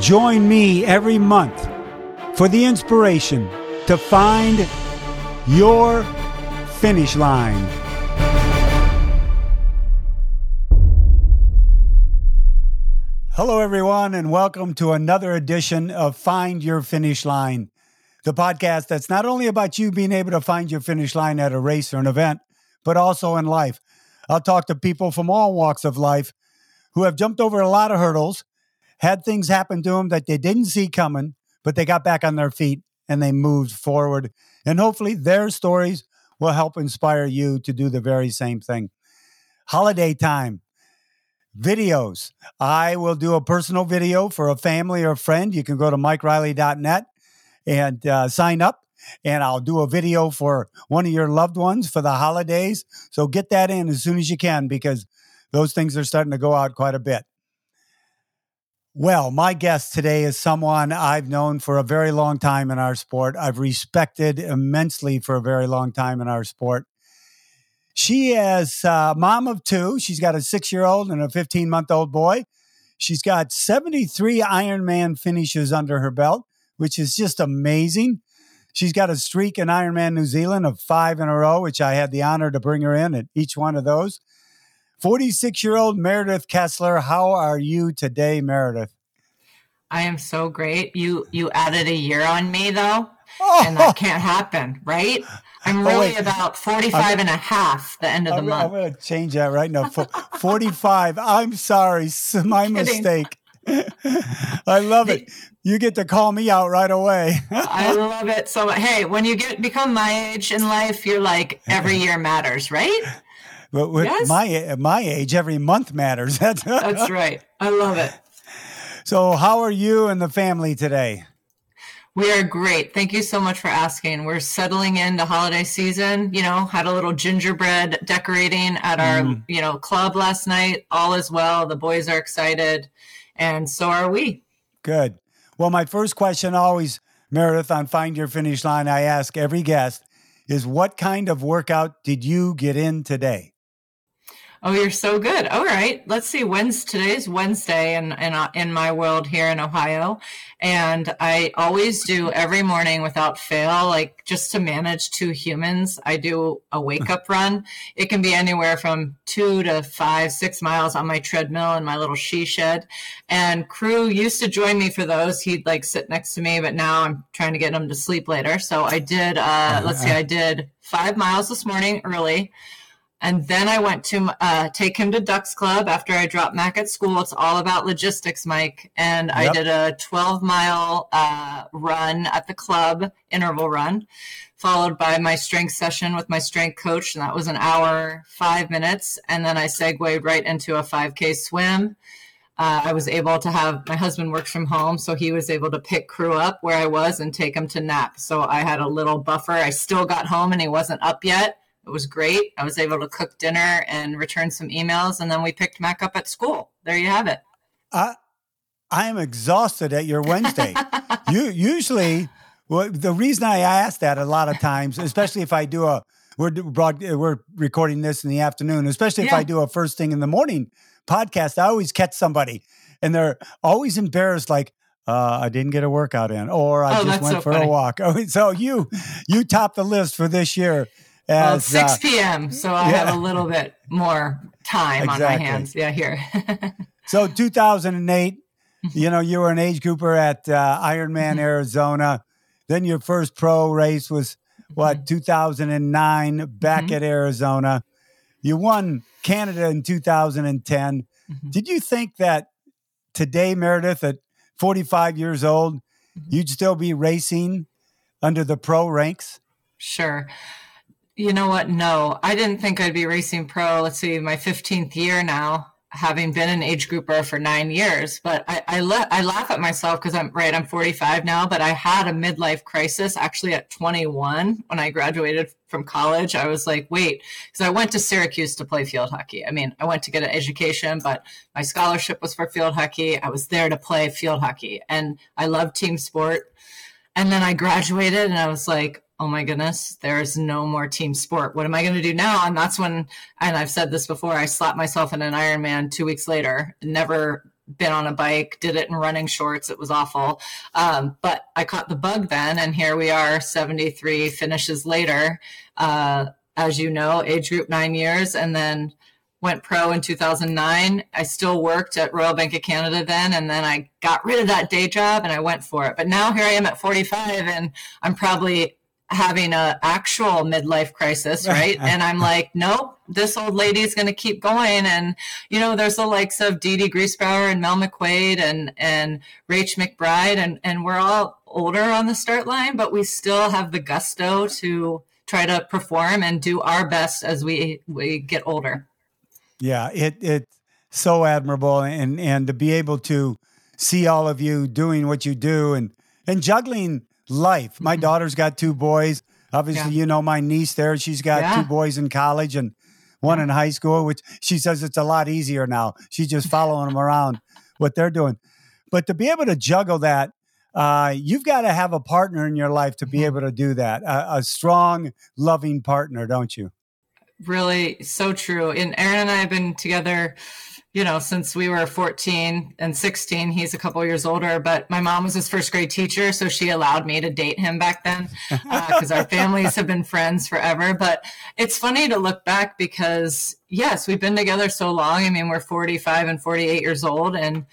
Join me every month for the inspiration to find your finish line. Hello, everyone, and welcome to another edition of Find Your Finish Line, the podcast that's not only about you being able to find your finish line at a race or an event, but also in life. I'll talk to people from all walks of life who have jumped over a lot of hurdles, had things happen to them that they didn't see coming, but they got back on their feet and they moved forward. And hopefully, their stories will help inspire you to do the very same thing. Holiday time videos. I will do a personal video for a family or a friend. You can go to mikereilly.net and uh, sign up. And I'll do a video for one of your loved ones for the holidays. So get that in as soon as you can because those things are starting to go out quite a bit. Well, my guest today is someone I've known for a very long time in our sport. I've respected immensely for a very long time in our sport. She is a mom of two. She's got a six year old and a 15 month old boy. She's got 73 Ironman finishes under her belt, which is just amazing. She's got a streak in Ironman New Zealand of five in a row, which I had the honor to bring her in at each one of those. 46 year old Meredith Kessler, how are you today, Meredith? I am so great. You you added a year on me though, oh. and that can't happen, right? I'm oh, really oh, about 45 I'm, and a half the end of I'm, the month. I'm going to change that right now. 45. I'm sorry. My mistake. I love it. You get to call me out right away. I love it. So hey, when you get become my age in life, you're like every year matters, right? But with yes? my my age, every month matters. That's right. I love it. So, how are you and the family today? We are great. Thank you so much for asking. We're settling into holiday season. You know, had a little gingerbread decorating at our, mm. you know, club last night. All is well. The boys are excited, and so are we. Good. Well, my first question always, Meredith, on Find Your Finish Line, I ask every guest is what kind of workout did you get in today? Oh, you're so good. All right. Let's see. When's today's Wednesday in, in, uh, in my world here in Ohio. And I always do every morning without fail, like just to manage two humans. I do a wake up run. It can be anywhere from two to five, six miles on my treadmill in my little she shed. And crew used to join me for those. He'd like sit next to me, but now I'm trying to get him to sleep later. So I did, uh, let's see, I did five miles this morning early. And then I went to uh, take him to Ducks Club after I dropped Mac at school. It's all about logistics, Mike. And yep. I did a 12 mile uh, run at the club, interval run, followed by my strength session with my strength coach. And that was an hour, five minutes. And then I segued right into a 5K swim. Uh, I was able to have my husband works from home, so he was able to pick crew up where I was and take him to nap. So I had a little buffer. I still got home and he wasn't up yet it was great. I was able to cook dinner and return some emails, and then we picked Mac up at school. There you have it. I I am exhausted at your Wednesday. you usually well, the reason I ask that a lot of times, especially if I do a we're broad, we're recording this in the afternoon, especially if yeah. I do a first thing in the morning podcast, I always catch somebody and they're always embarrassed, like, uh, I didn't get a workout in, or I oh, just went so for funny. a walk. so you you top the list for this year well, 6 uh, p.m. So I yeah. have a little bit more time exactly. on my hands. Yeah, here. so 2008, mm-hmm. you know, you were an age grouper at uh, Ironman mm-hmm. Arizona. Then your first pro race was what, mm-hmm. 2009 back mm-hmm. at Arizona. You won Canada in 2010. Mm-hmm. Did you think that today, Meredith, at 45 years old, mm-hmm. you'd still be racing under the pro ranks? Sure. You know what? No, I didn't think I'd be racing pro. Let's see, my 15th year now, having been an age grouper for nine years. But I, I, le- I laugh at myself because I'm right, I'm 45 now, but I had a midlife crisis actually at 21 when I graduated from college. I was like, wait, because I went to Syracuse to play field hockey. I mean, I went to get an education, but my scholarship was for field hockey. I was there to play field hockey and I love team sport. And then I graduated and I was like, oh my goodness, there's no more team sport. What am I going to do now? And that's when, and I've said this before, I slapped myself in an Ironman two weeks later, never been on a bike, did it in running shorts. It was awful. Um, but I caught the bug then, and here we are 73 finishes later. Uh, as you know, age group nine years, and then went pro in 2009. I still worked at Royal Bank of Canada then, and then I got rid of that day job and I went for it. But now here I am at 45, and I'm probably having a actual midlife crisis, right? and I'm like, nope, this old lady is going to keep going. And you know, there's the likes of Dede Griesbauer and Mel McQuaid and and Rach McBride, and and we're all older on the start line, but we still have the gusto to try to perform and do our best as we we get older. Yeah, it it's so admirable, and and to be able to see all of you doing what you do and and juggling life. My mm-hmm. daughter's got two boys. Obviously, yeah. you know my niece there. She's got yeah. two boys in college and one in high school, which she says it's a lot easier now. She's just following them around what they're doing. But to be able to juggle that, uh, you've got to have a partner in your life to be mm-hmm. able to do that. A, a strong, loving partner, don't you? Really, so true. And Aaron and I have been together you know, since we were 14 and 16, he's a couple years older, but my mom was his first grade teacher. So she allowed me to date him back then because uh, our families have been friends forever. But it's funny to look back because, yes, we've been together so long. I mean, we're 45 and 48 years old. And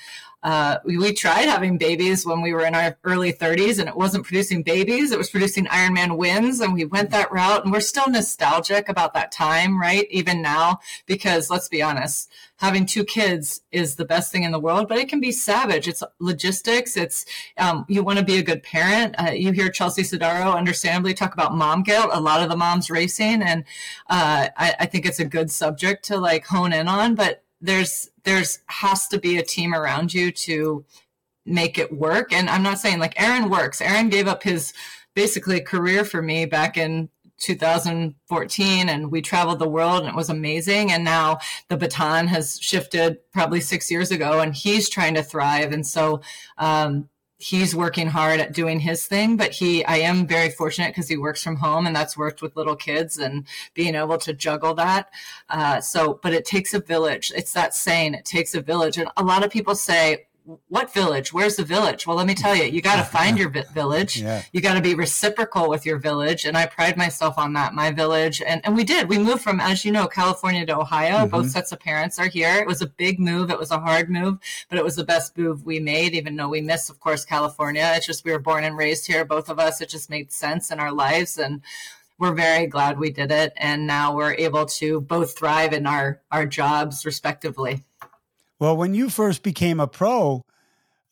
uh, we, we, tried having babies when we were in our early 30s and it wasn't producing babies. It was producing ironman wins and we went that route and we're still nostalgic about that time right? Even now because let's be honest having two kids is the best thing in the world but it can be savage. It's logistics. It's um, you want to be a good parent. Uh, you hear chelsea sodaro understandably talk about mom guilt. A lot of the moms racing and uh, I, I think it's a good subject to like hone in on but there's there's has to be a team around you to make it work. And I'm not saying like Aaron works. Aaron gave up his basically career for me back in 2014 and we traveled the world and it was amazing and now the baton has shifted probably six years ago and he's trying to thrive and so um, he's working hard at doing his thing but he i am very fortunate because he works from home and that's worked with little kids and being able to juggle that. Uh, so but it takes a village it's that saying it takes a village. And a lot of people say what village? Where's the village? Well, let me tell you, you got to find your village. Yeah. You got to be reciprocal with your village. And I pride myself on that, my village. And, and we did. We moved from, as you know, California to Ohio. Mm-hmm. Both sets of parents are here. It was a big move. It was a hard move, but it was the best move we made, even though we miss, of course, California. It's just we were born and raised here, both of us. It just made sense in our lives. And we're very glad we did it. And now we're able to both thrive in our, our jobs respectively. Well, when you first became a pro,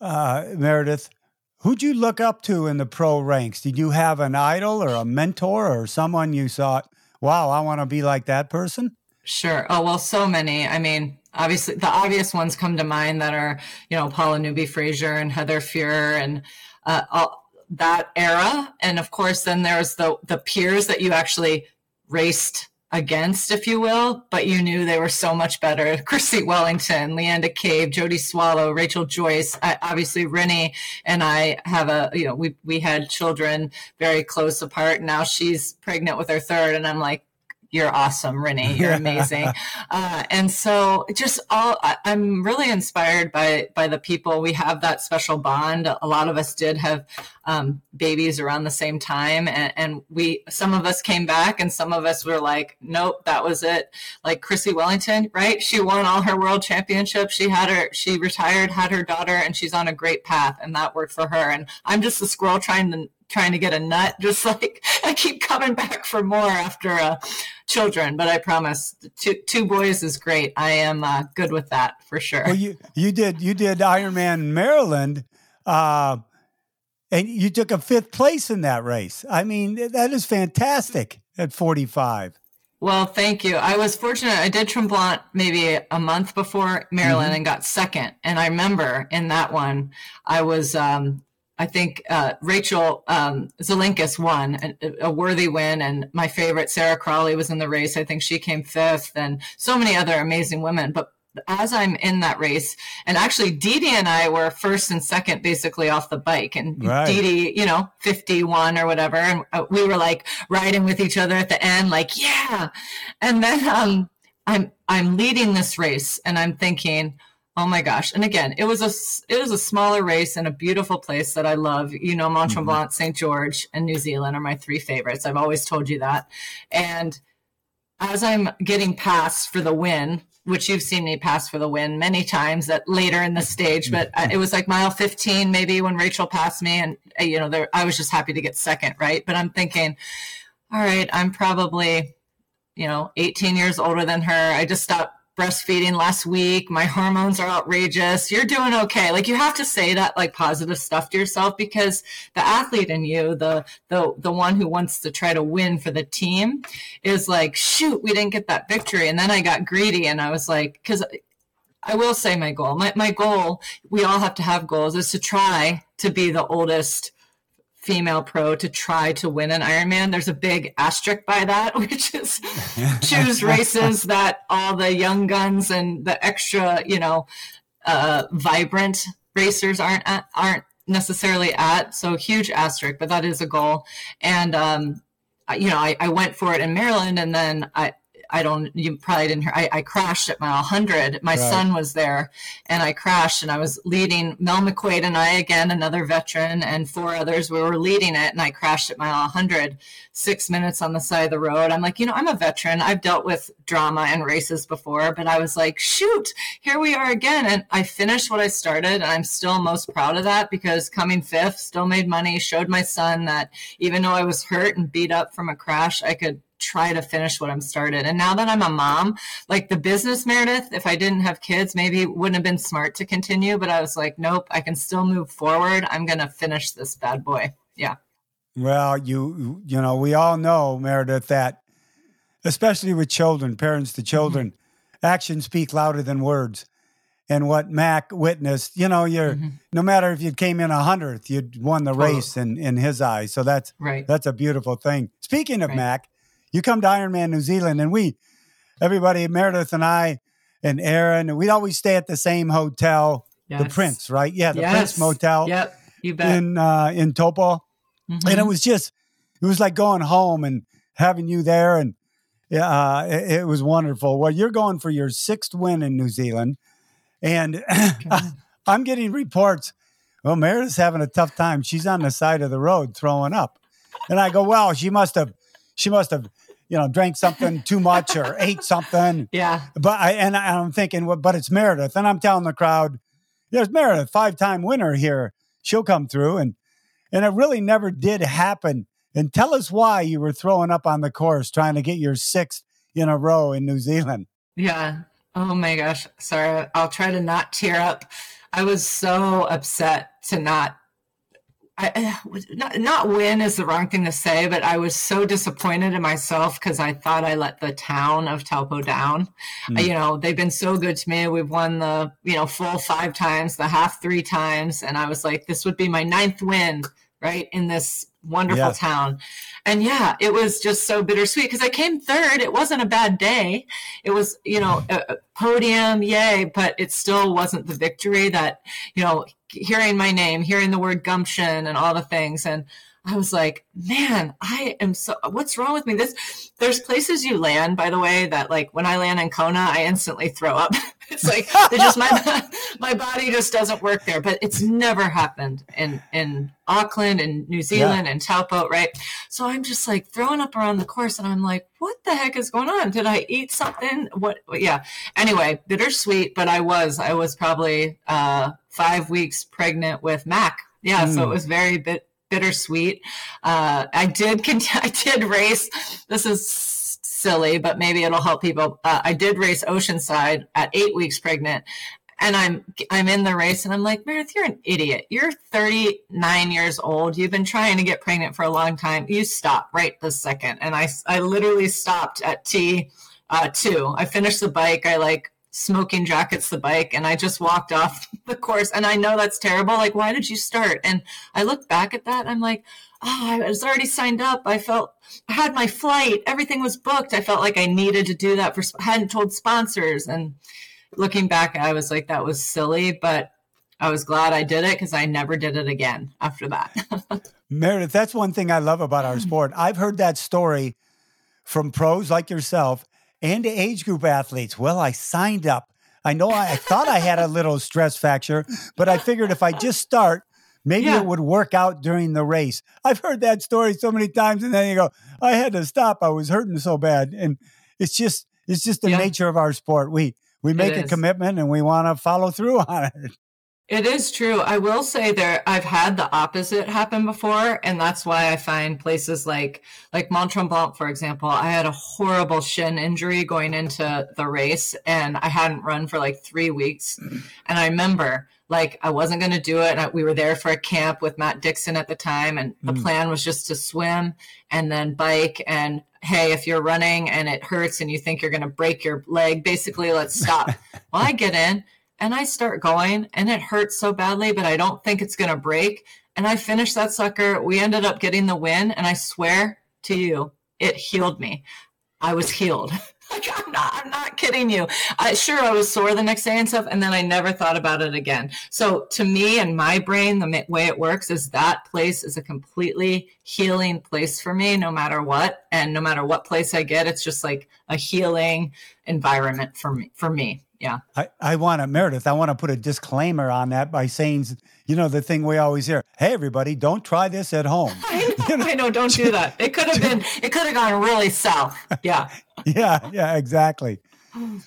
uh, Meredith, who'd you look up to in the pro ranks? Did you have an idol or a mentor or someone you thought, wow, I want to be like that person? Sure. Oh, well, so many. I mean, obviously, the obvious ones come to mind that are, you know, Paula Newby Fraser and Heather Fuhr and uh, all, that era. And of course, then there's the the peers that you actually raced against, if you will, but you knew they were so much better. Chrissie Wellington, Leanda Cave, Jodie Swallow, Rachel Joyce, I, obviously Rennie and I have a, you know, we, we had children very close apart. Now she's pregnant with her third and I'm like, you're awesome, Renee. You're amazing. uh, and so just all, I, am really inspired by, by the people. We have that special bond. A lot of us did have um, babies around the same time. And, and, we, some of us came back and some of us were like, nope, that was it. Like Chrissie Wellington, right? She won all her world championships. She had her, she retired, had her daughter, and she's on a great path. And that worked for her. And I'm just a squirrel trying to trying to get a nut. Just like I keep coming back for more after uh, children, but I promise two two boys is great. I am uh, good with that for sure. Well, you you did you did Ironman Maryland, uh, and you took a fifth place in that race. I mean, that is fantastic at forty five. Well, thank you. I was fortunate. I did Tremblant maybe a month before Maryland mm-hmm. and got second. And I remember in that one, I was um, I think uh, Rachel um, Zilinskas won a, a, worthy win, and my favorite Sarah Crowley was in the race. I think she came fifth, and so many other amazing women. But as I'm in that race, and actually Dede and I were first and second basically off the bike, and right. Dede, you know, 51 or whatever, and uh, we were like riding with each other at the end, like yeah. And then um, I'm I'm leading this race, and I'm thinking Oh my gosh. And again, it was a it was a smaller race in a beautiful place that I love. You know, Mont Tremblant, mm-hmm. St. George, and New Zealand are my three favorites. I've always told you that. And as I'm getting past for the win, which you've seen me pass for the win many times at later in the stage, but it was like mile 15 maybe when Rachel passed me and uh, you know, there I was just happy to get second, right? But I'm thinking, all right, I'm probably you know, 18 years older than her. I just stopped breastfeeding last week. My hormones are outrageous. You're doing okay. Like you have to say that like positive stuff to yourself because the athlete in you, the the the one who wants to try to win for the team is like, shoot, we didn't get that victory. And then I got greedy and I was like, because I will say my goal. My my goal, we all have to have goals, is to try to be the oldest female pro to try to win an Ironman. There's a big asterisk by that, which is choose races that all the young guns and the extra, you know, uh, vibrant racers aren't at, aren't necessarily at. So huge asterisk, but that is a goal. And um, you know, I, I went for it in Maryland, and then I I don't, you probably didn't hear, I, I crashed at mile 100. My right. son was there and I crashed and I was leading Mel McQuaid and I, again, another veteran and four others, we were leading it and I crashed at mile 100, six minutes on the side of the road. I'm like, you know, I'm a veteran. I've dealt with drama and races before, but I was like, shoot, here we are again. And I finished what I started. And I'm still most proud of that because coming fifth, still made money, showed my son that even though I was hurt and beat up from a crash, I could try to finish what I'm started. And now that I'm a mom, like the business Meredith, if I didn't have kids, maybe it wouldn't have been smart to continue. But I was like, nope, I can still move forward. I'm going to finish this bad boy. Yeah. Well, you you know, we all know Meredith that, especially with children, parents to children, mm-hmm. actions speak louder than words. And what Mac witnessed, you know, you're mm-hmm. no matter if you came in a hundredth, you'd won the race in in his eyes. So that's right. That's a beautiful thing. Speaking of right. Mac, you come to Ironman New Zealand, and we, everybody, Meredith and I, and Aaron, and we'd always stay at the same hotel, yes. the Prince, right? Yeah, the yes. Prince Motel. Yep, you bet. In uh, in Taupo, mm-hmm. and it was just, it was like going home and having you there, and uh, it, it was wonderful. Well, you're going for your sixth win in New Zealand, and I'm getting reports. Well, Meredith's having a tough time. She's on the side of the road throwing up. And I go, well, she must have, she must have you know, drank something too much or ate something. Yeah. But I and I, am thinking, well, but it's Meredith, and I'm telling the crowd, there's Meredith, five time winner here. She'll come through, and and it really never did happen. And tell us why you were throwing up on the course, trying to get your sixth in a row in New Zealand. Yeah. Oh my gosh. Sorry. I'll try to not tear up. I was so upset to not I, not, not win is the wrong thing to say, but I was so disappointed in myself because I thought I let the town of Taupo down. Mm. you know, they've been so good to me. We've won the, you know, full five times, the half three times. And I was like, this would be my ninth win, right, in this wonderful yeah. town. And yeah, it was just so bittersweet because I came third. It wasn't a bad day. It was, you know, mm-hmm. a, a podium, yay, but it still wasn't the victory that, you know, hearing my name, hearing the word gumption and all the things. And I was like, man, I am so, what's wrong with me? This, there's places you land, by the way, that like when I land in Kona, I instantly throw up. it's like, just, my, my body just doesn't work there, but it's never happened in, in Auckland and New Zealand yeah. and Taupo, right? So I'm just like throwing up around the course and I'm like, what the heck is going on? Did I eat something? What, yeah. Anyway, bittersweet, but I was, I was probably, uh, five weeks pregnant with Mac. Yeah. Mm. So it was very bit, bittersweet. Uh, I did, I did race. This is silly, but maybe it'll help people. Uh, I did race Oceanside at eight weeks pregnant, and I'm I'm in the race, and I'm like, Meredith, you're an idiot. You're 39 years old. You've been trying to get pregnant for a long time. You stop right this second. And I I literally stopped at T uh, two. I finished the bike. I like smoking jackets the bike and I just walked off the course. And I know that's terrible. Like, why did you start? And I look back at that. I'm like, oh, I was already signed up. I felt I had my flight. Everything was booked. I felt like I needed to do that for, I hadn't told sponsors. And looking back, I was like, that was silly, but I was glad I did it because I never did it again after that. Meredith, that's one thing I love about our hmm. sport. I've heard that story from pros like yourself and age group athletes. Well, I signed up. I know I, I thought I had a little stress fracture, but I figured if I just start, maybe Yeah. it would work out during the race. I've heard that story so many times, and then you go, I had to stop. I was hurting so bad, and it's just it's just the Yeah. nature of our sport. We we make a commitment and we want to follow through on it. It is true. I will say there I've had the opposite happen before, and that's why I find places like like Mont Tremblant, for example, I had a horrible shin injury going into the race and I hadn't run for like three weeks. And I remember like I wasn't gonna do it. And I, we were there for a camp with Matt Dixon at the time, and the Mm. plan was just to swim and then bike and hey, if you're running and it hurts and you think you're gonna break your leg, basically let's stop. well, I get in and I start going and it hurts so badly, but I don't think it's going to break. And I finished that sucker. We ended up getting the win. And I swear to you, it healed me. I was healed. like, I'm not, I'm not kidding you. I sure I was sore the next day and stuff. And then I never thought about it again. So to me and my brain, the way it works is that place is a completely healing place for me, no matter what. And no matter what place I get, it's just like a healing environment for me, for me. Yeah. I, I want to, Meredith, I want to put a disclaimer on that by saying, you know, the thing we always hear hey, everybody, don't try this at home. I know, I know, don't do that. It could have been, it could have gone really south. Yeah. yeah, yeah, exactly.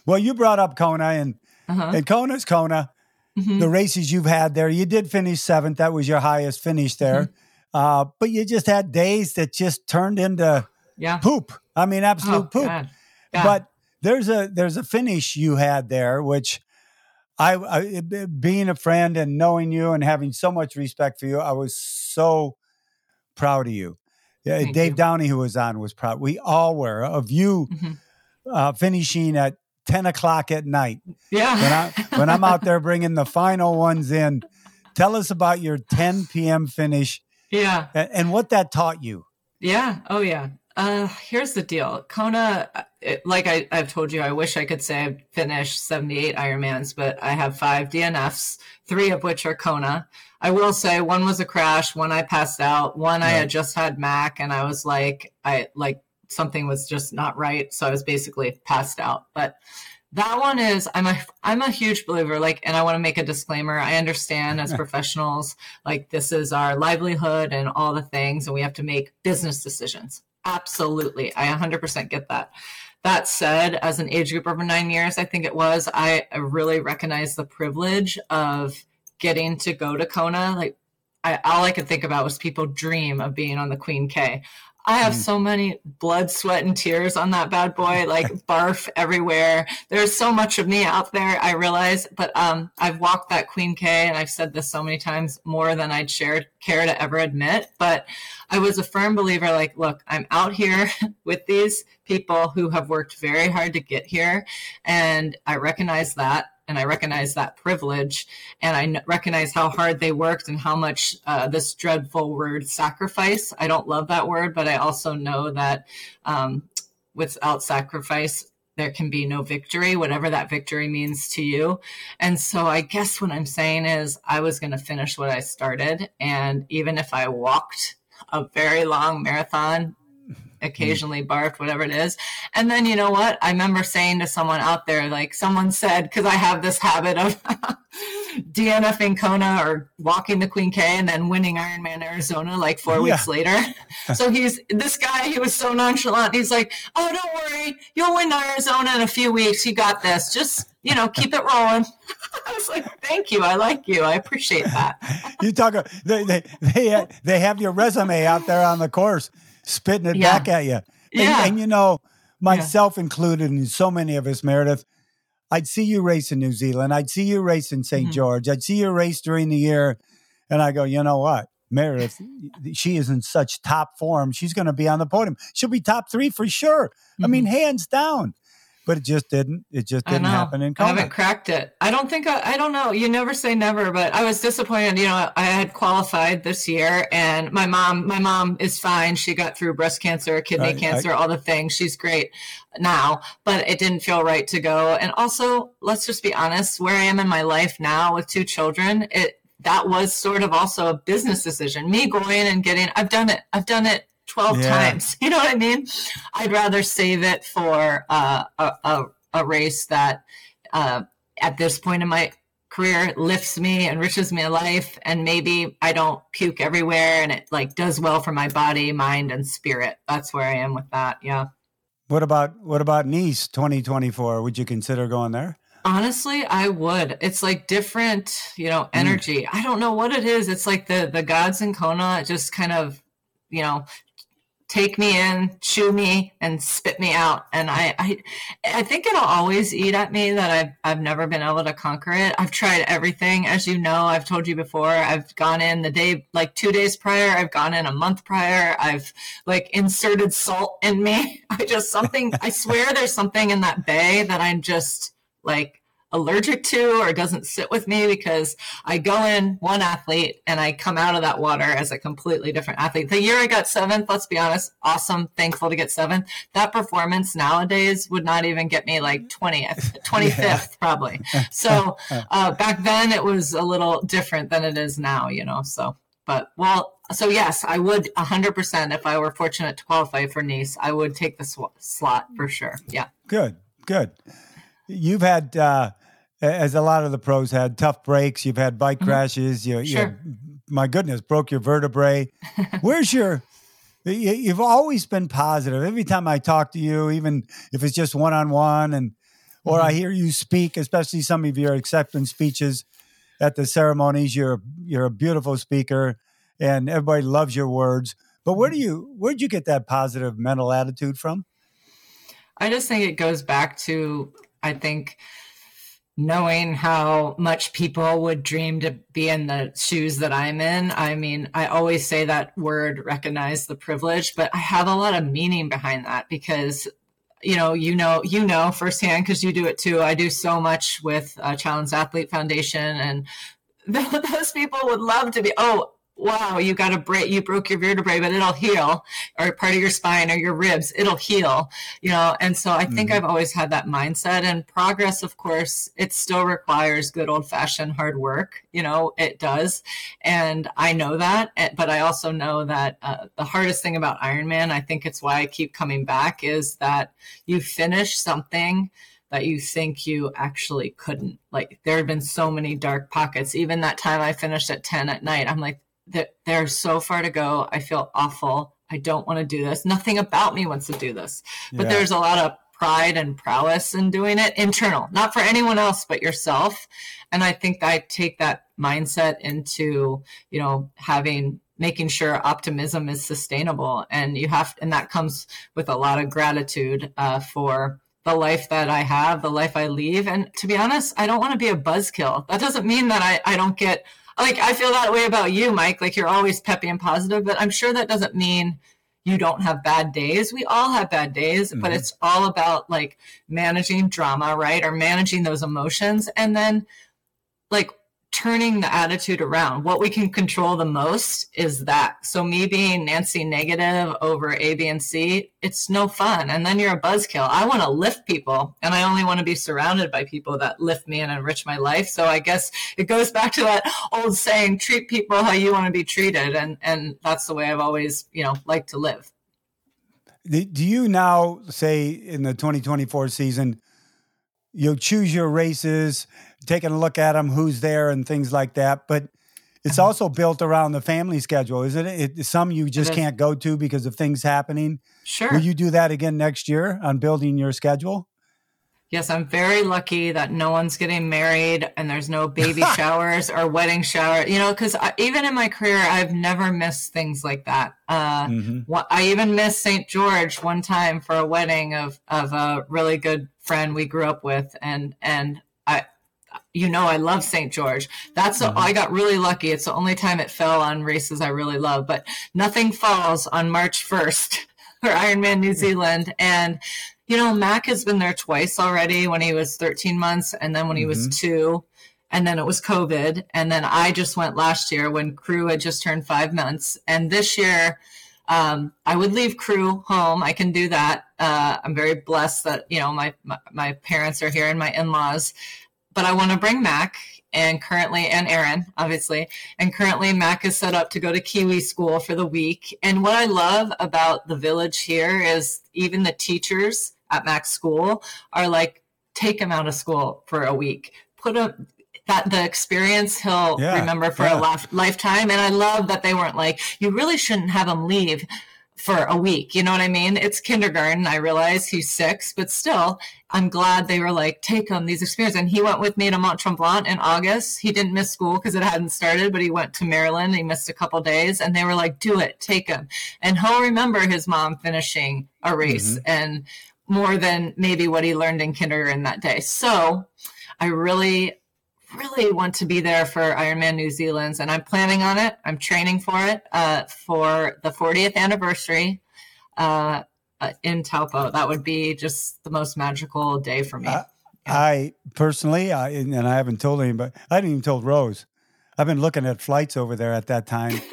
Well, you brought up Kona, and, Uh-huh. and Kona's Kona. Mhm. The races you've had there, you did finish seventh. That was your highest finish there. Mm-hmm. Uh, but you just had days that just turned into Yeah. poop. I mean, absolute Oh, poop. God. But there's a there's a finish you had there, which I, I being a friend and knowing you and having so much respect for you, I was so proud of you. Thank Dave you. Downey, who was on, was proud. We all were of you Mhm. uh, finishing at ten o'clock at night. yeah. When I when I'm out there bringing the final ones in, tell us about your 10 p.m. finish yeah. and, and what that taught you. Yeah. Oh, yeah. Uh, here's the deal. Kona, uh, it, like I, I've told you, I wish I could say I've finished 78 Ironmans, but I have five DNFs, three of which are Kona. I will say one was a crash, one I passed out, one I had just had Mac, and I was like, I like something was just not right, so I was basically passed out. But that one is I'm a I'm a huge believer. Like, and I want to make a disclaimer. I understand as professionals, like this is our livelihood and all the things, and we have to make business decisions. Absolutely, I 100% get that. That said, as an age group over nine years, I think it was, I really recognize the privilege of getting to go to Kona. Like, I, all I could think about was people dream of being on the Queen K. I have Mhm. so many blood, sweat, and tears on that bad boy, like barf everywhere. There's so much of me out there, I realize. But um, I've walked that Queen K, and I've said this so many times more than I'd share, care to ever admit. But I was a firm believer like, look, I'm out here with these people who have worked very hard to get here. And I recognize that. And I recognize that privilege. And I recognize how hard they worked and how much uh, this dreadful word sacrifice. I don't love that word, but I also know that um, without sacrifice, there can be no victory, whatever that victory means to you. And so I guess what I'm saying is I was going to finish what I started. And even if I walked a very long marathon, Mm-hmm. occasionally barfed, whatever it is. And then you know what? I remember saying to someone out there, like someone said, because I have this habit of DNFing Kona or walking the Queen K and then winning Ironman Arizona like four Yeah. weeks later. so he's this guy, he was so nonchalant. He's like, Oh, don't worry, you'll win Arizona in a few weeks. You got this. Just, you know, keep it rolling. I was like, Thank you. I like you. I appreciate that. You talk, they, they, they, they have your resume out there on the course, spitting it Yeah. back at you. And, Yeah. and you know, myself included, and so many of us, Meredith, I'd see you race in New Zealand. I'd see you race in saint Mhm. George. I'd see you race during the year. And I go, you know what? Meredith, she is in such top form. She's going to be on the podium. She'll be top three for sure. I mean, hands down. But it just didn't. It just. Didn't happen in college. I haven't cracked it. I don't think I, I don't know. You never say never, but I was disappointed. You know, I had qualified this year and my mom, my mom is fine. She got through breast cancer, kidney I- I- cancer, all the things. She's great now, but it didn't feel right to go. And also, let's just be honest, where I am in my life now with two children, it, that was sort of also a business decision. Me going and getting, I've done it. I've done it 12 Yeah. times. You know what I mean? I'd rather save it for uh, a, a, a race that uh, at this point in my career lifts me, enriches my life, and maybe I don't puke everywhere and it like does well for my body, mind, and spirit. That's where I am with that. Yeah. What about what about Nice 2024? Would you consider going there? Honestly, I would. It's like different, you know, mm. energy. Mm. I don't know what it is. It's like the the gods in Kona just kind of, you know, take me in, chew me, and spit me out. And I, I, I think it'll always eat at me that I've, I've never been able to conquer it. I've tried everything, as you know. I've told you before. I've gone in the day, like two days prior. I've gone in a month prior. I've like inserted salt in me. I just something. I swear, there's something in that bay that I'm just like allergic to or doesn't sit with me because I go in one athlete and I come out of that water as a completely different athlete. The year I got seventh, let's be honest, awesome, thankful to get seventh. That performance nowadays would not even get me like 20th, 25th yeah. probably. So uh, back then it was a little different than it is now, you know, so. But well, so yes, I would 100% if I were fortunate to qualify for Nice, I would take the sw- slot for sure. Yeah. Good, good. You've had, uh, as a lot of the pros had, tough breaks. You've had bike mm-hmm. crashes. You, sure. you, my goodness, broke your vertebrae. Where's your? You've always been positive. Every time I talk to you, even if it's just one on one, and or mm-hmm. I hear you speak, especially some of your acceptance speeches at the ceremonies, you're you're a beautiful speaker, and everybody loves your words. But where do you where'd you get that positive mental attitude from? I just think it goes back to I think knowing how much people would dream to be in the shoes that I'm in. I mean, I always say that word recognize the privilege, but I have a lot of meaning behind that because you know, you know, you know firsthand because you do it too. I do so much with uh, Challenge Athlete Foundation, and those people would love to be. Oh, wow, you got a break, you broke your vertebrae, but it'll heal, or part of your spine or your ribs, it'll heal, you know. And so I think mm-hmm. I've always had that mindset. And progress, of course, it still requires good old fashioned hard work, you know, it does. And I know that, eh, but I also know that uh, the hardest thing about Ironman, I think it's why I keep coming back, is that you finish something that you think you actually couldn't. Like there have been so many dark pockets. Even that time I finished at 10 at night, I'm like, that there's so far to go. I feel awful. I don't want to do this. Nothing about me wants to do this. But yeah. there's a lot of pride and prowess in doing it internal, not for anyone else but yourself. And I think I take that mindset into, you know, having making sure optimism is sustainable and you have and that comes with a lot of gratitude uh, for the life that I have, the life I leave. And to be honest, I don't want to be a buzzkill. That doesn't mean that I, I don't get like I feel that way about you, Mike. Like you're always peppy and positive, but I'm sure that doesn't mean you don't have bad days. We all have bad days, mm-hmm. but it's all about like managing drama, right? Or managing those emotions and then like turning the attitude around. What we can control the most is that. So me being Nancy negative over A, B, and C, it's no fun. And then you're a buzzkill. I want to lift people and I only want to be surrounded by people that lift me and enrich my life. So I guess it goes back to that old saying, treat people how you want to be treated. And, and that's the way I've always, you know, like to live. Do you now say in the 2024 season, you'll choose your races, taking a look at them, who's there, and things like that. But it's uh-huh. also built around the family schedule, isn't it? it some you just can't go to because of things happening. Sure. Will you do that again next year on building your schedule? Yes, I'm very lucky that no one's getting married and there's no baby showers or wedding shower. You know, because even in my career, I've never missed things like that. Uh, mm-hmm. I even missed St. George one time for a wedding of of a really good friend we grew up with, and and you know, I love St. George. That's mm-hmm. a, I got really lucky. It's the only time it fell on races I really love, but nothing falls on March 1st for Ironman New Zealand and you know, Mac has been there twice already when he was 13 months and then when he mm-hmm. was two. And then it was COVID. And then I just went last year when crew had just turned five months. And this year, um, I would leave crew home. I can do that. Uh, I'm very blessed that, you know, my, my, my parents are here and my in-laws, but I want to bring Mac and currently, and Aaron, obviously, and currently Mac is set up to go to Kiwi school for the week. And what I love about the village here is even the teachers at Mac's school are like, take him out of school for a week. put a that the experience he'll Yeah, remember for yeah. a lif- lifetime. And I love that they weren't like, you really shouldn't have him leave for a week. You know what I mean? It's kindergarten. I realize he's six, but still, I'm glad they were like, take him these experiences. And he went with me to Mont Tremblant in August. He didn't miss school because it hadn't started, but he went to Maryland. He missed a couple days and they were like, do it, take him. And he'll remember his mom finishing a race mm-hmm. and more than maybe what he learned in kindergarten that day. So I really, really want to be there for Ironman New Zealand's, and I'm planning on it. I'm training for it uh, for the 40th anniversary uh, uh, in Taupo. That would be just the most magical day for me. Uh, I personally, I, and I haven't told anybody, I hadn't even told Rose. I've been looking at flights over there at that time.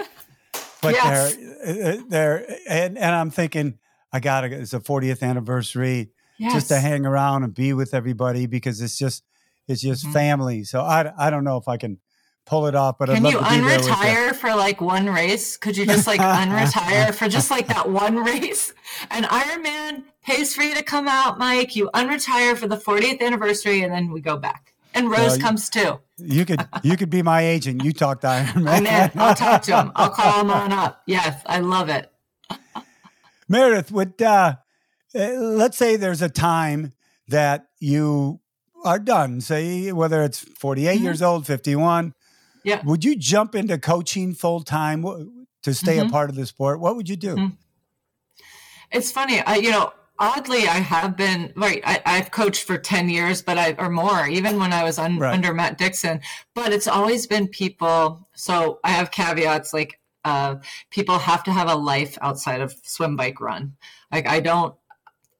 But Yes. they're, uh, they're, and, and I'm thinking, I got to, it's a 40th anniversary just to hang around and be with everybody because it's just, it's just Mhm. family. So I, I don't know if I can pull it off, but Can love you to be there with you. unretire for like one race? Could you just like unretire for just like that one race? And Ironman pays for you to come out, Mike. You unretire for the 40th anniversary, and then we go back. And Rose Well, you- comes too. You could, you could be my agent. You talk to Iron I'm in. Man. I'll talk to him. I'll call him on up. Yes, I love it. Meredith, would uh, uh, let's say there's a time that you are done, say whether it's 48 Mhm. years old, 51. Yeah. Would you jump into coaching full time to stay a Mhm. part of the sport? What would you do? Mhm. It's funny. I, you know, oddly, I have been right. I, I've coached for ten years, but I or more, even when I was un, Right. under Matt Dixon. But it's always been people. So I have caveats like uh, people have to have a life outside of swim, bike, run. Like I don't.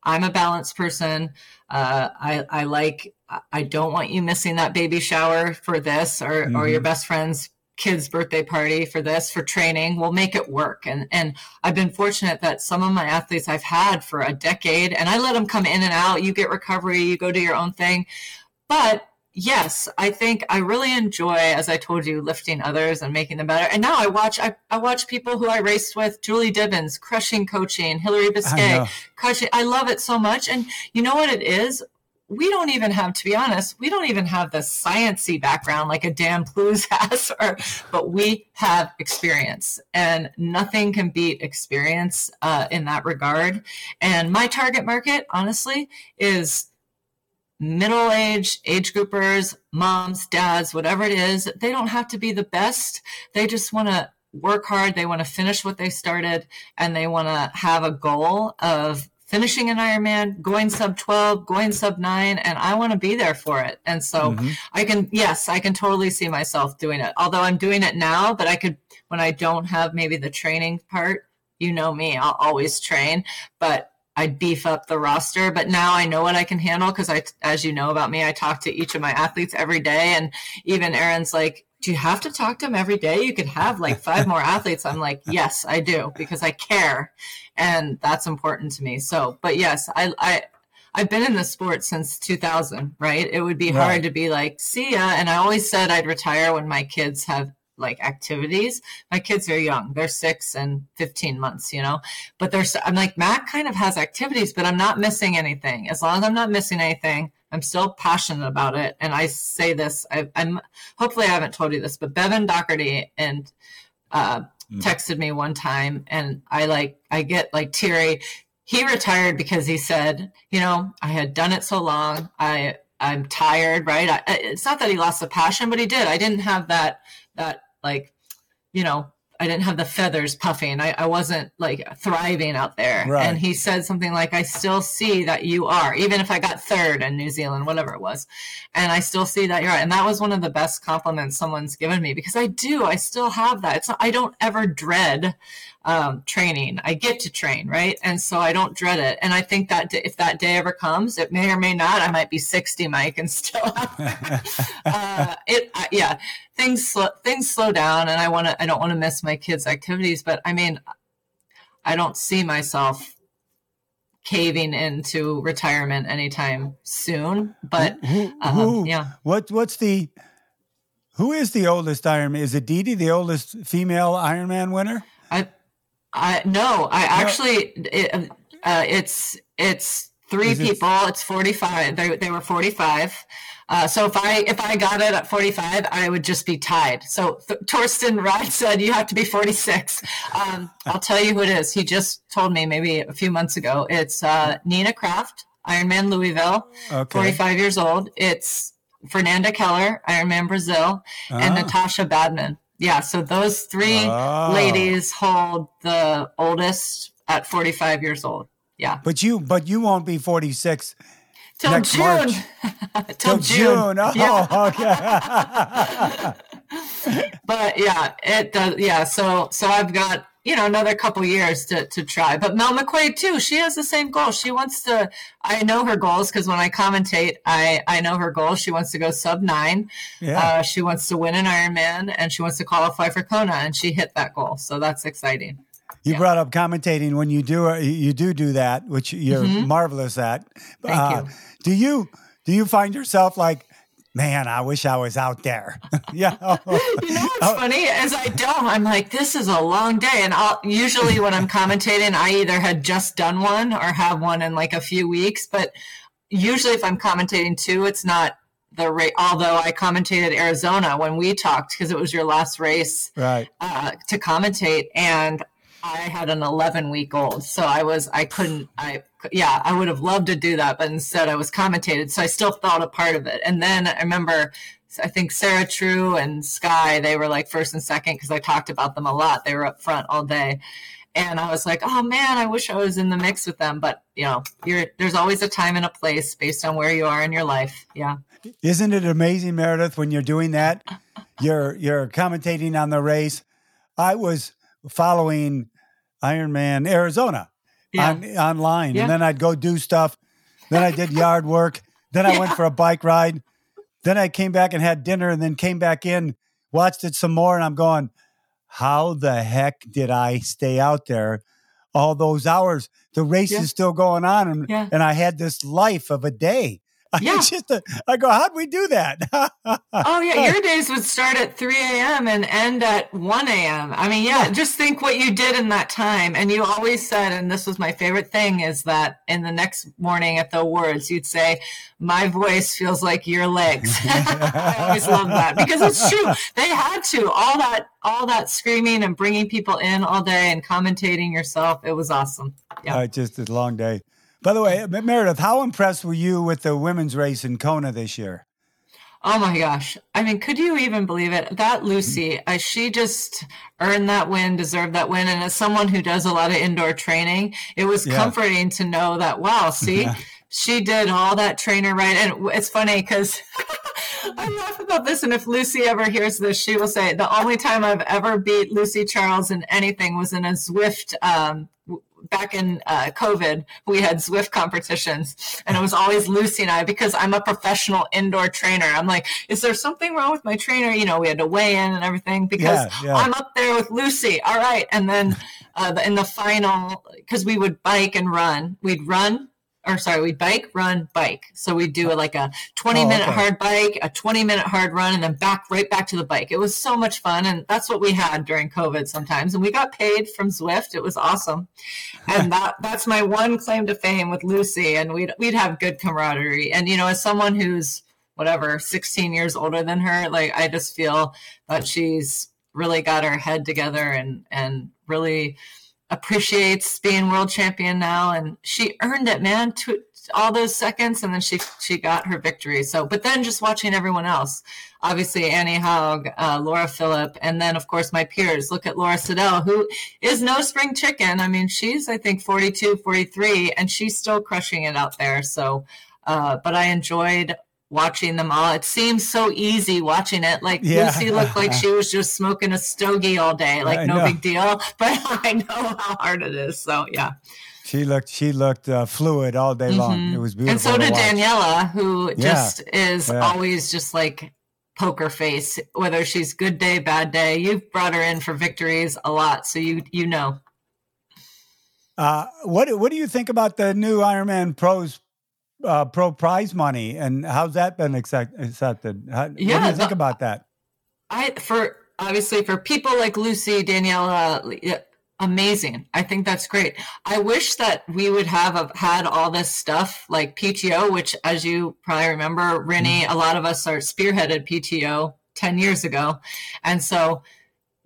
I'm a balanced person. Uh, I I like. I don't want you missing that baby shower for this, or or your mm-hmm. best friend's kid's birthday party for this for training. We'll make it work. And and I've been fortunate that some of my athletes I've had for a decade, and I let them come in and out. You get recovery, you go do your own thing. But yes, I think I really enjoy, as I told you, lifting others and making them better. And now I watch I, I watch people who I raced with, Julie Dibens, crushing coaching, Hillary I Biscay, know. crushing. I love it so much. And you know what it is? We don't even have, to be honest, we don't even have the sciency background like a Dan Plews has, or, but we have experience and nothing can beat experience uh, in that regard. And my target market, honestly, is middle age age groupers, moms, dads, whatever it is. They don't have to be the best. They just want to work hard. They want to finish what they started and they want to have a goal of finishing an Ironman, going sub 12, going sub 9, and I want to be there for it. And so Mhm. I can, yes, I can totally see myself doing it. Although I'm doing it now, but I could, when I don't have maybe the training part, you know me, I'll always train, but I beef up the roster. But now I know what I can handle because I, as you know about me, I talk to each of my athletes every day. And even Aaron's like, do you have to talk to them every day? You could have like five more athletes. I'm like, yes, I do because I care. And that's important to me. So, but yes, I, I, I've been in the sport since 2000, right? It would be Right. hard to be like, see ya. And I always said I'd retire when my kids have like activities. My kids are young. They're six and 15 months, you know, but there's, I'm like, Matt kind of has activities, but I'm not missing anything. As long as I'm not missing anything, I'm still passionate about it. And I say this, I, I'm, hopefully I haven't told you this, but Bevan Docherty and, uh, Mm. texted me one time and I like, I get like teary. He retired because he said, you know, I had done it so long. I, I'm tired, right? I, I- it's not that he lost the passion, but he did. I didn't have that, that like, you know, I didn't have the feathers puffing. I, I wasn't like thriving out there. Right. And he said something like, I still see that you are, even if I got third in New Zealand, whatever it was. And I still see that you're right. And that was one of the best compliments someone's given me because I do, I still have that. It's not, I don't ever dread um, training. I get to train, right? And so I don't dread it. And I think that d- if that day ever comes, it may or may not. I might be 60, Mike, and still uh, it. I yeah, things slow, things slow down, and I want to. I don't want to miss my kids' activities, but I mean, I don't see myself caving into retirement anytime soon. But who, um, who- yeah. what, what's the, who is the oldest Ironman? Is it Dee, the oldest female Ironman winner? I, I no, I actually, it, uh, it's it's three Is it- people. It's forty five. They they were forty five. Uh, so if I if I got it at 45, I would just be tied. So Th- Thorsten Radde said you have to be 46. Um, I'll tell you who it is. He just told me maybe a few months ago. It's uh, Nina Kraft, Ironman Louisville, Okay. 45 years old. It's Fernanda Keller, Ironman Brazil, and Ah. Natascha Badmann. Yeah, so those three Oh. ladies hold the oldest at 45 years old. Yeah, But you, but you won't be 46 till Next June. March. till till June. Oh, Yeah. okay. but yeah, it does. Yeah, so so I've got you know another couple years to to try. But Mel McQuaid too. She has the same goal. She wants to. I know her goals because when I commentate, I I know her goals. She wants to go sub nine. yeah. Uh, she wants to win an Ironman and she wants to qualify for Kona, and she hit that goal. So that's exciting. You Yeah. brought up commentating when you do uh, you do do that, which you're Mhm. marvelous at. Thank you. Do you do you find yourself like, man, I wish I was out there? yeah. You know what's funny is I don't. I'm like, this is a long day, and I'll usually when I'm commentating, I either had just done one or have one in like a few weeks. But usually, if I'm commentating too, it's not the rate. Although I commentated Arizona when we talked because it was your last race right. uh, to commentate, and I had an 11 week old, so I was I couldn't I yeah I would have loved to do that, but instead I was commentated, so I still felt a part of it. And then I remember I think Sarah True and Skye they were like first and second because I talked about them a lot. They were up front all day. And I was like, oh man, I wish I was in the mix with them. But you know, you're there's always a time and a place based on where you are in your life. Yeah. Isn't it amazing, Meredith, when you're doing that? You're you're commentating on the race. I was following Ironman Arizona Yeah. on online, Yeah. and then I'd go do stuff. Then I did yard work. Then I went for a bike ride. Then I came back and had dinner, and then came back in, watched it some more, and I'm going, "How the heck did I stay out there all those hours? The race Yeah. is still going on, and, Yeah. and I had this life of a day." I Yeah. just, I go, how'd we do that? Oh yeah, your days would start at 3 a.m. and end at 1 a.m. I mean, yeah, just think what you did in that time. And you always said, and this was my favorite thing, is that in the next morning at the awards, you'd say, "My voice feels like your legs." I always love that because it's true. They had to all that, all that screaming and bringing people in all day and commentating yourself. It was awesome. Yeah. Uh, just a long day. By the way, Meredith, how impressed were you with the women's race in Kona this year? Oh my gosh. I mean, could you even believe it? That Lucy, I, she just earned that win, deserved that win. And as someone who does a lot of indoor training, it was Yeah. comforting to know that, wow, see, she did all that trainer right. And it's funny because I laugh about this. And if Lucy ever hears this, she will say, the only time I've ever beat Lucy Charles in anything was in a Zwift, um, back in uh, COVID, we had Zwift competitions, and it was always Lucy and I because I'm a professional indoor trainer. I'm like, is there something wrong with my trainer? You know, we had to weigh in and everything because Yeah, yeah. I'm up there with Lucy. All right, and then uh, in the final, because we would bike and run, we'd run. Or sorry, we'd bike, run, bike. So we'd do like a 20 Oh, minute okay. hard bike, a 20 minute hard run, and then back right back to the bike. It was so much fun. And that's what we had during COVID sometimes. And we got paid from Zwift. It was awesome. And that that's my one claim to fame with Lucy. And we'd we'd have good camaraderie. And you know, as someone who's whatever, 16 years older than her, like I just feel that she's really got her head together and and really appreciates being world champion now. And she earned it man to all those seconds. And then she she got her victory. So but then just watching everyone else obviously annie haug uh, laura philipp and then of course my peers. Look at laura siddall who is no spring chicken. I mean she's i think 42 43 and she's still crushing it out there. So uh, but i enjoyed watching them all it seems so easy watching it like Yeah. lucy looked like she was just smoking a stogie all day like I no know. big deal but i know how hard it is so yeah She looked she looked uh, fluid all day long. Mhm. It was beautiful. and so did watch. daniela who Yeah. just is Yeah. always just like poker face whether she's good day bad day you've brought her in for victories a lot so you you know Uh, what what do you think about the new Ironman Pros uh, Pro Prize money and how's that been accept, accepted? How, what do you think the- about that? I for obviously for people like Lucy, Daniela, amazing. I think that's great. I wish that we would have had all this stuff like PTO, which, as you probably remember, Rinny, mm-hmm. a lot of us are spearheaded PTO 10 years ago. And so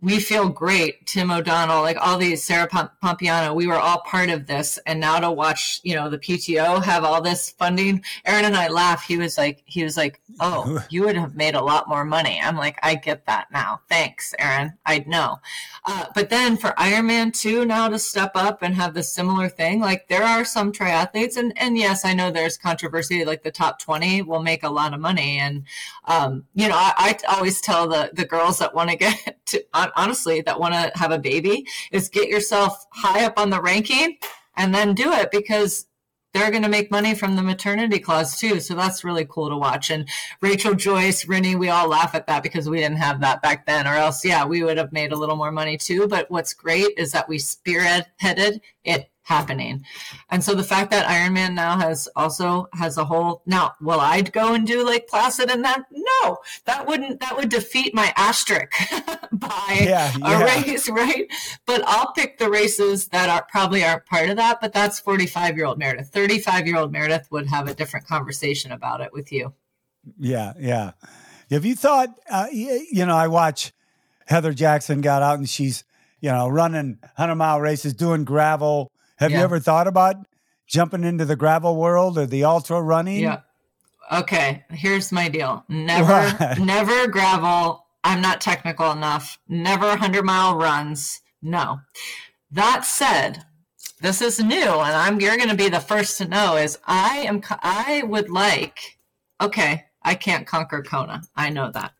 we feel great. Tim O'Donnell, like all these, Sarah Piampiano, we were all part of this. And now to watch, you know, the PTO have all this funding, Aaron and I laugh. He was like, he was like, oh, you would have made a lot more money. I'm like, I get that now. Thanks, Aaron. I know. Uh, but then for Ironman 2 now to step up and have the similar thing, like there are some triathletes, and, and yes, I know there's controversy, like the top 20 will make a lot of money. And, um, you know, I, I always tell the, the girls that want to get to, honestly, that want to have a baby is get yourself high up on the ranking and then do it because they're going to make money from the maternity clause too. So that's really cool to watch. And Rachel Joyce, Rinny, we all laugh at that because we didn't have that back then, or else, yeah, we would have made a little more money too. But what's great is that we spearheaded it happening. And so the fact that Ironman now has also has a whole now, will I go and do Lake Placid and that? No, that wouldn't that would defeat my asterisk by yeah, yeah. a race, right? But I'll pick the races that are probably aren't part of that. But that's 45 year old Meredith. 35 year old Meredith would have a different conversation about it with you. Yeah, yeah. Have you thought? Uh, you know, I watch Heather Jackson got out and she's you know running 100 mile races, doing gravel have yeah. you ever thought about jumping into the gravel world or the ultra running? Yeah. Okay, here's my deal. Never, never gravel. I'm not technical enough. Never 100 mile runs. No. That said, this is new, and I'm you're going to be the first to know. Is I am I would like. Okay, I can't conquer Kona. I know that,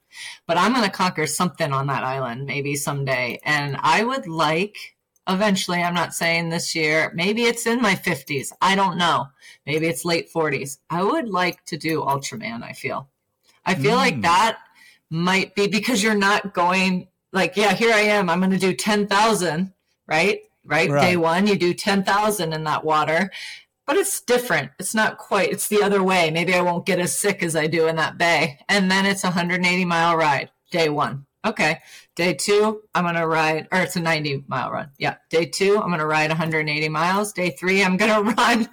but I'm going to conquer something on that island maybe someday, and I would like eventually. I'm not saying this year. Maybe it's in my 50s. I don't know. Maybe it's late 40s. I would like to do Ultraman, I feel. I feel mm. like that might be because you're not going like, yeah, here I am. I'm going to do 10,000, right? right? Right. Day one, you do 10,000 in that water, but it's different. It's not quite, it's the other way. Maybe I won't get as sick as I do in that bay. And then it's a 180 mile ride, day one. Okay. Day two, I'm going to ride, or it's a 90 mile run. Yeah. Day two, I'm going to ride 180 miles. Day three, I'm going to run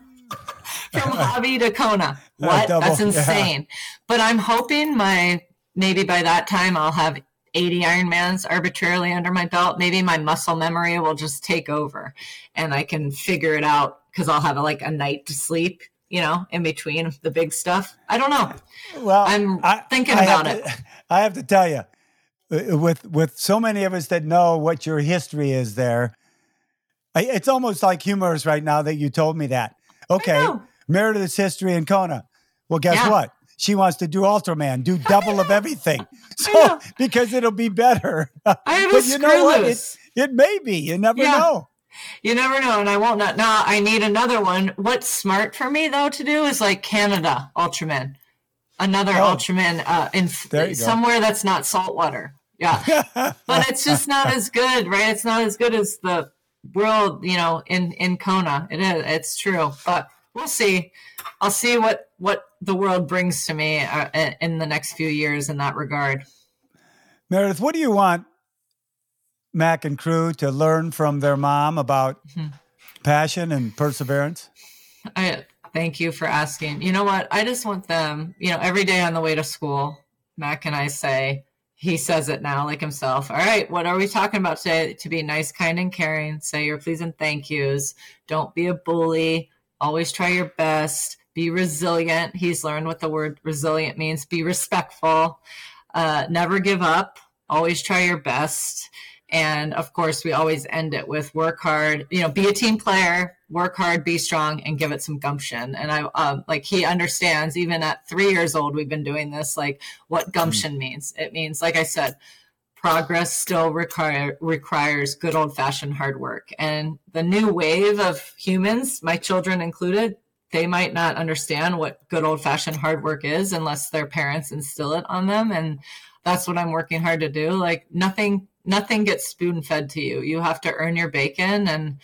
from Hawi to Kona. Oh, what? That's insane. Yeah. But I'm hoping my, maybe by that time I'll have 80 Ironmans arbitrarily under my belt. Maybe my muscle memory will just take over and I can figure it out because I'll have like a night to sleep you know, in between the big stuff. I don't know. Well, I'm I, thinking I about it. I have to tell you, Uh, with with so many of us that know what your history is there it's almost like humorous right now that you told me that. Okay meredith's history in kona. Well guess yeah. what? She wants to do ultraman do double of everything. So because it'll be better. I have but a you know what? it, it, may be. You never yeah. know. You never know and i won't not now i need another one. What's smart for me though to do is like canada ultraman another oh, Ultraman uh, in somewhere that's not saltwater. Yeah, but it's just not as good, right? It's not as good as the world, you know, in in Kona. It is. It's true, but we'll see. I'll see what what the world brings to me uh, in the next few years in that regard. Meredith, what do you want Mac and crew to learn from their mom about mm-hmm. passion and perseverance? I Thank you for asking. You know what? I just want them, you know, every day on the way to school, Mac and I say, he says it now like himself. All right, what are we talking about today? To be nice, kind, and caring. Say your please and thank yous. Don't be a bully. Always try your best. Be resilient. He's learned what the word resilient means. Be respectful. Uh, never give up. Always try your best. And of course, we always end it with work hard, you know, be a team player, work hard, be strong, and give it some gumption. And I, um, like, he understands, even at three years old, we've been doing this, like, what gumption mm-hmm. means. It means, like I said, progress still require, requires good old fashioned hard work. And the new wave of humans, my children included, they might not understand what good old fashioned hard work is unless their parents instill it on them. And that's what I'm working hard to do. Like, nothing nothing gets spoon fed to you. You have to earn your bacon. And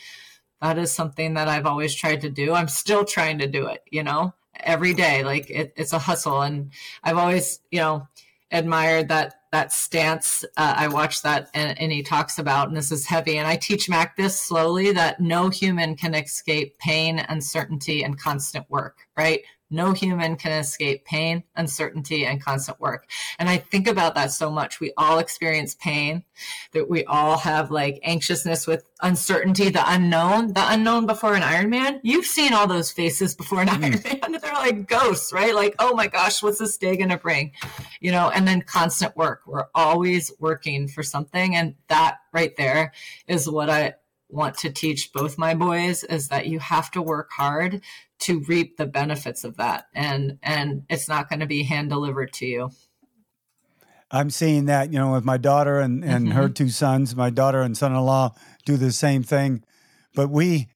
that is something that I've always tried to do. I'm still trying to do it, you know, every day. Like it, it's a hustle. And I've always, you know, admired that that stance. Uh, I watch that and, and, he talks about, and this is heavy. And I teach Mac this slowly that no human can escape pain, uncertainty, and constant work, right? No human can escape pain, uncertainty, and constant work. And I think about that so much. We all experience pain, that we all have like anxiousness with uncertainty, the unknown, the unknown before an Ironman. You've seen all those faces before an mm. Ironman. They're like ghosts, right? Like, oh my gosh, what's this day going to bring? You know, and then constant work. We're always working for something. And that right there is what I, want to teach both my boys is that you have to work hard to reap the benefits of that and and it's not going to be hand delivered to you i'm seeing that you know with my daughter and and mm-hmm. her two sons my daughter and son-in-law do the same thing but we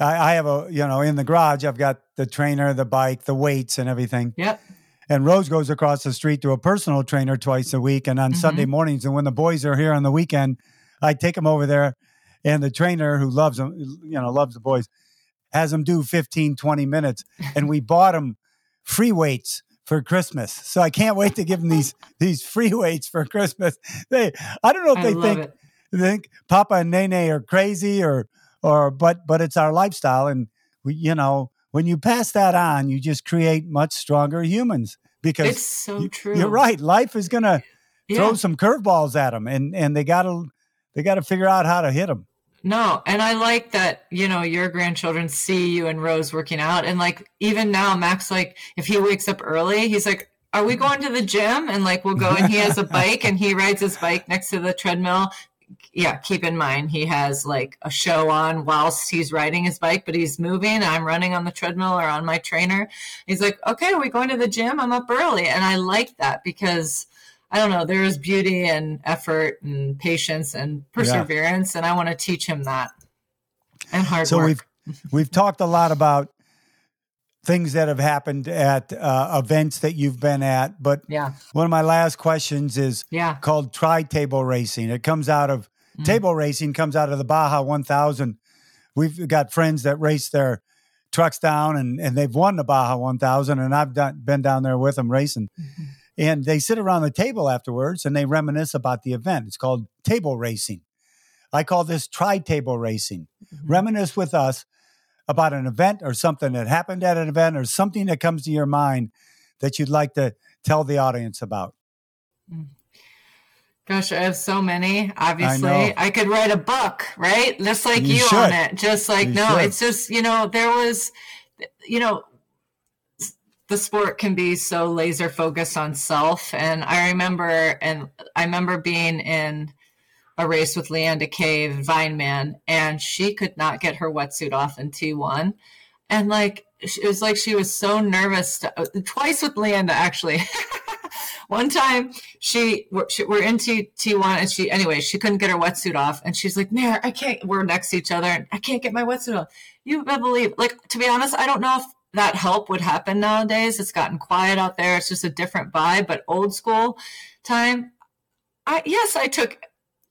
I, I have a you know in the garage i've got the trainer the bike the weights and everything yep and Rose goes across the street to a personal trainer twice a week. And on mm-hmm. Sunday mornings, and when the boys are here on the weekend, I take them over there. And the trainer who loves them, you know, loves the boys, has them do 15, 20 minutes. And we bought them free weights for Christmas. So I can't wait to give them these these free weights for Christmas. They I don't know if they think it. think Papa and Nene are crazy or or but but it's our lifestyle and we you know when you pass that on you just create much stronger humans because it's so you, true. You're right. Life is going to yeah. throw some curveballs at them and and they got to they got to figure out how to hit them. No, and I like that, you know, your grandchildren see you and Rose working out. And like even now, Max, like if he wakes up early, he's like, Are we going to the gym? And like we'll go and he has a bike and he rides his bike next to the treadmill. Yeah, keep in mind he has like a show on whilst he's riding his bike, but he's moving. I'm running on the treadmill or on my trainer. He's like, Okay, are we going to the gym? I'm up early. And I like that because I don't know, there is beauty and effort and patience and perseverance, yeah. and I want to teach him that and hard so work. we've we've talked a lot about things that have happened at uh, events that you've been at, but yeah, one of my last questions is yeah. called tri table racing. It comes out of mm. table racing comes out of the Baja 1000. We've got friends that race their trucks down and, and they've won the Baja 1000 and I've done, been down there with them racing. Mm-hmm and they sit around the table afterwards and they reminisce about the event. It's called table racing. I call this tri table racing. Mm-hmm. Reminisce with us about an event or something that happened at an event or something that comes to your mind that you'd like to tell the audience about. Mm. Gosh, I have so many. Obviously, I, I, could write a book, right? Just like you, you on it. Just like, you no, should. it's just, you know, there was, you know, the sport can be so laser focused on self. And I remember, and I remember being in a race with Leanda Cave, Vineman, and she could not get her wetsuit off in T1. And like, it was like she was so nervous to, twice with Leanda, actually. One time she we're, she, we're in T, T1 and she, anyway, she couldn't get her wetsuit off. And she's like, Mare, I can't, we're next to each other and I can't get my wetsuit off. You believe, like, to be honest, I don't know if that help would happen nowadays. It's gotten quiet out there. It's just a different vibe, but old school time. I yes, I took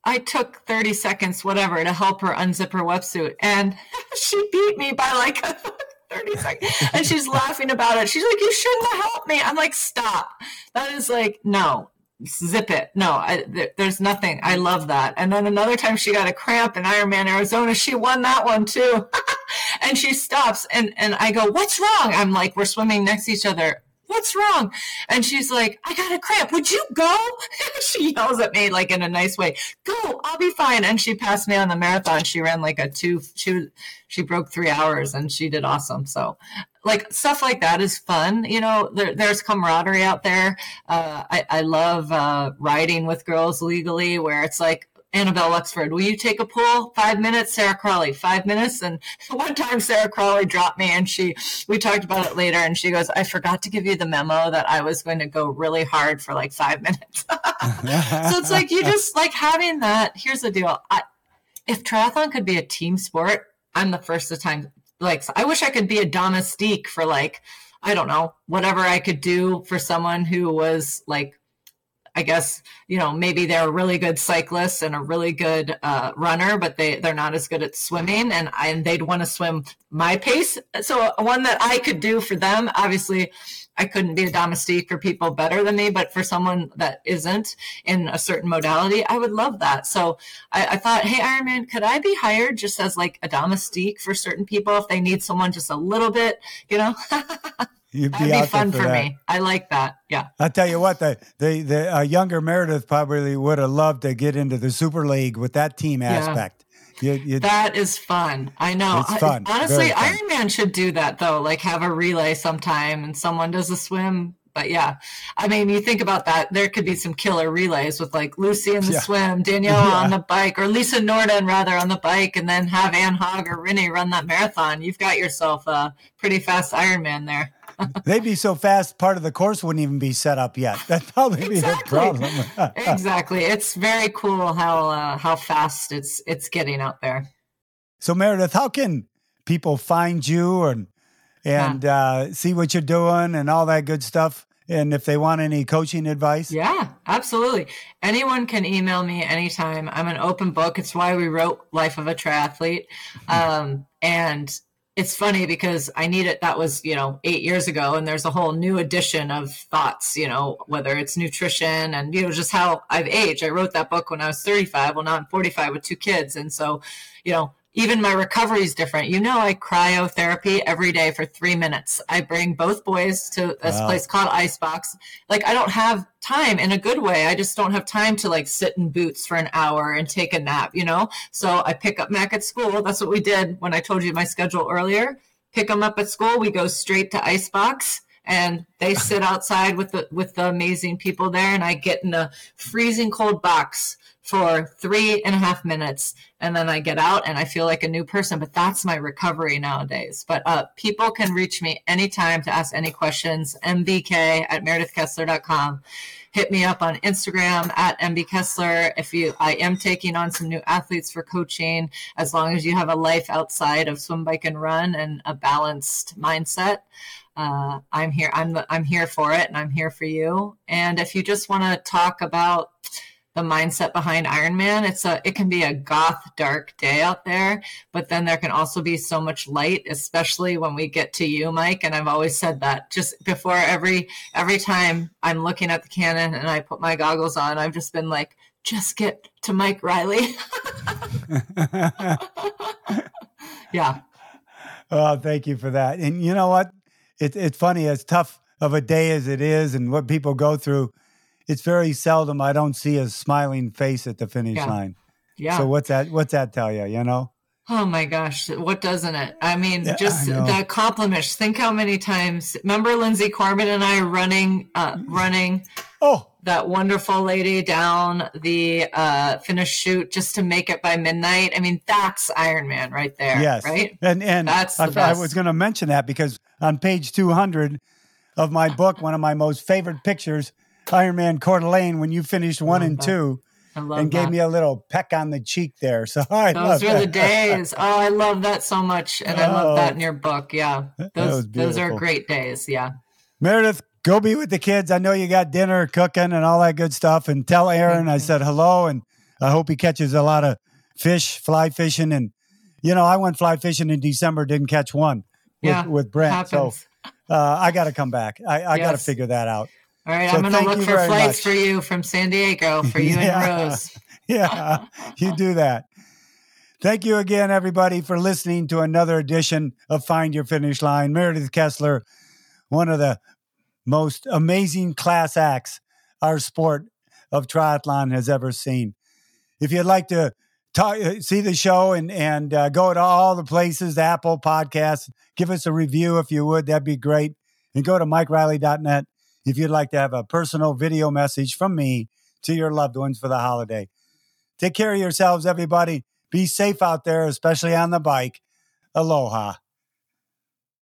I took 30 seconds, whatever, to help her unzip her wetsuit. And she beat me by like 30 seconds. And she's laughing about it. She's like, You shouldn't have helped me. I'm like, Stop. That is like, no, zip it. No, I, there's nothing. I love that. And then another time she got a cramp in Ironman Arizona. She won that one too. and she stops and, and I go, what's wrong? I'm like, we're swimming next to each other. What's wrong? And she's like, I got a cramp. Would you go? she yells at me like in a nice way. Go, I'll be fine. And she passed me on the marathon. She ran like a two, she, she broke three hours and she did awesome. So like stuff like that is fun. You know, there, there's camaraderie out there. Uh, I, I love uh, riding with girls legally, where it's like Annabelle Luxford, will you take a pull? Five minutes, Sarah Crowley, five minutes. And one time Sarah Crowley dropped me and she, we talked about it later and she goes, I forgot to give you the memo that I was going to go really hard for like five minutes. so it's like, you just like having that. Here's the deal. I, if triathlon could be a team sport, I'm the first to time like I wish I could be a domestique for like I don't know whatever I could do for someone who was like I guess, you know, maybe they're a really good cyclist and a really good uh, runner, but they, they're not as good at swimming and, I, and they'd want to swim my pace. So one that I could do for them, obviously, I couldn't be a domestique for people better than me, but for someone that isn't in a certain modality, I would love that. So I, I thought, hey, Ironman, could I be hired just as like a domestique for certain people if they need someone just a little bit, you know? You'd be, That'd be fun for, for me. I like that. Yeah. I'll tell you what, the the, the uh, younger Meredith probably would have loved to get into the Super League with that team yeah. aspect. You, you, that is fun. I know. It's fun. I, honestly, fun. Ironman should do that though. Like have a relay sometime and someone does a swim. But yeah, I mean, you think about that. There could be some killer relays with like Lucy in the yeah. swim, Danielle yeah. on the bike, or Lisa Norden rather on the bike, and then have Anne Haug or Rinny run that marathon. You've got yourself a pretty fast Ironman there. They'd be so fast, part of the course wouldn't even be set up yet. That'd probably exactly. be the problem. exactly. It's very cool how uh, how fast it's it's getting out there. So Meredith, how can people find you and and yeah. uh, see what you're doing and all that good stuff? And if they want any coaching advice? Yeah, absolutely. Anyone can email me anytime. I'm an open book. It's why we wrote Life of a Triathlete. Um, and it's funny because I need it. That was, you know, eight years ago. And there's a whole new edition of thoughts, you know, whether it's nutrition and, you know, just how I've aged. I wrote that book when I was 35. Well, now I'm 45 with two kids. And so, you know, even my recovery is different. You know, I cryotherapy every day for three minutes. I bring both boys to this wow. place called Icebox. Like, I don't have time in a good way. I just don't have time to like sit in boots for an hour and take a nap, you know? So I pick up Mac at school. That's what we did when I told you my schedule earlier. Pick them up at school. We go straight to Icebox and they sit outside with the with the amazing people there and I get in a freezing cold box for three and a half minutes and then I get out and I feel like a new person. But that's my recovery nowadays. But uh, people can reach me anytime to ask any questions. MBK at meredithkessler.com. Hit me up on Instagram at mbkessler. If you, I am taking on some new athletes for coaching. As long as you have a life outside of swim, bike, and run, and a balanced mindset, uh, I'm here. I'm I'm here for it, and I'm here for you. And if you just want to talk about the mindset behind Ironman. It's a it can be a goth dark day out there, but then there can also be so much light, especially when we get to you, Mike. And I've always said that just before every every time I'm looking at the cannon and I put my goggles on, I've just been like, just get to Mike Reilly. yeah. Oh, thank you for that. And you know what? It, it's funny, as tough of a day as it is and what people go through it's very seldom I don't see a smiling face at the finish yeah. line. Yeah. So what's that? What's that tell you? You know. Oh my gosh, what doesn't it? I mean, yeah, just I the compliments. Think how many times. Remember Linsey Corbin and I running, uh, running. Oh, that wonderful lady down the uh, finish chute just to make it by midnight. I mean, that's Ironman right there. Yes, right. And and that's I, I was going to mention that because on page two hundred of my book, one of my most favorite pictures Iron Ironman Coeur d'Alene when you finished one and that. two. and that. gave me a little peck on the cheek there. So I those were the days. Oh, I love that so much, and I love that in your book. Yeah, those those are great days. Yeah, Meredith, go be with the kids. I know you got dinner cooking and all that good stuff. And tell Aaron I said hello, and I hope he catches a lot of fish, fly fishing, and you know I went fly fishing in December, didn't catch one with, yeah, with Brent. So uh, I got to come back. I, I yes. got to figure that out. All right, so I'm going to look for flights much. for you from San Diego for you yeah. and Rose. yeah, you do that. Thank you again, everybody, for listening to another edition of Find Your Finish Line. Meredith Kessler, one of the most amazing class acts our sport of triathlon has ever seen. If you'd like to talk, uh, see the show and and uh, go to all the places, Apple Podcasts, give us a review if you would. That'd be great. And go to MikeReilly.net if you'd like to have a personal video message from me to your loved ones for the holiday. Take care of yourselves, everybody. Be safe out there, especially on the bike. Aloha.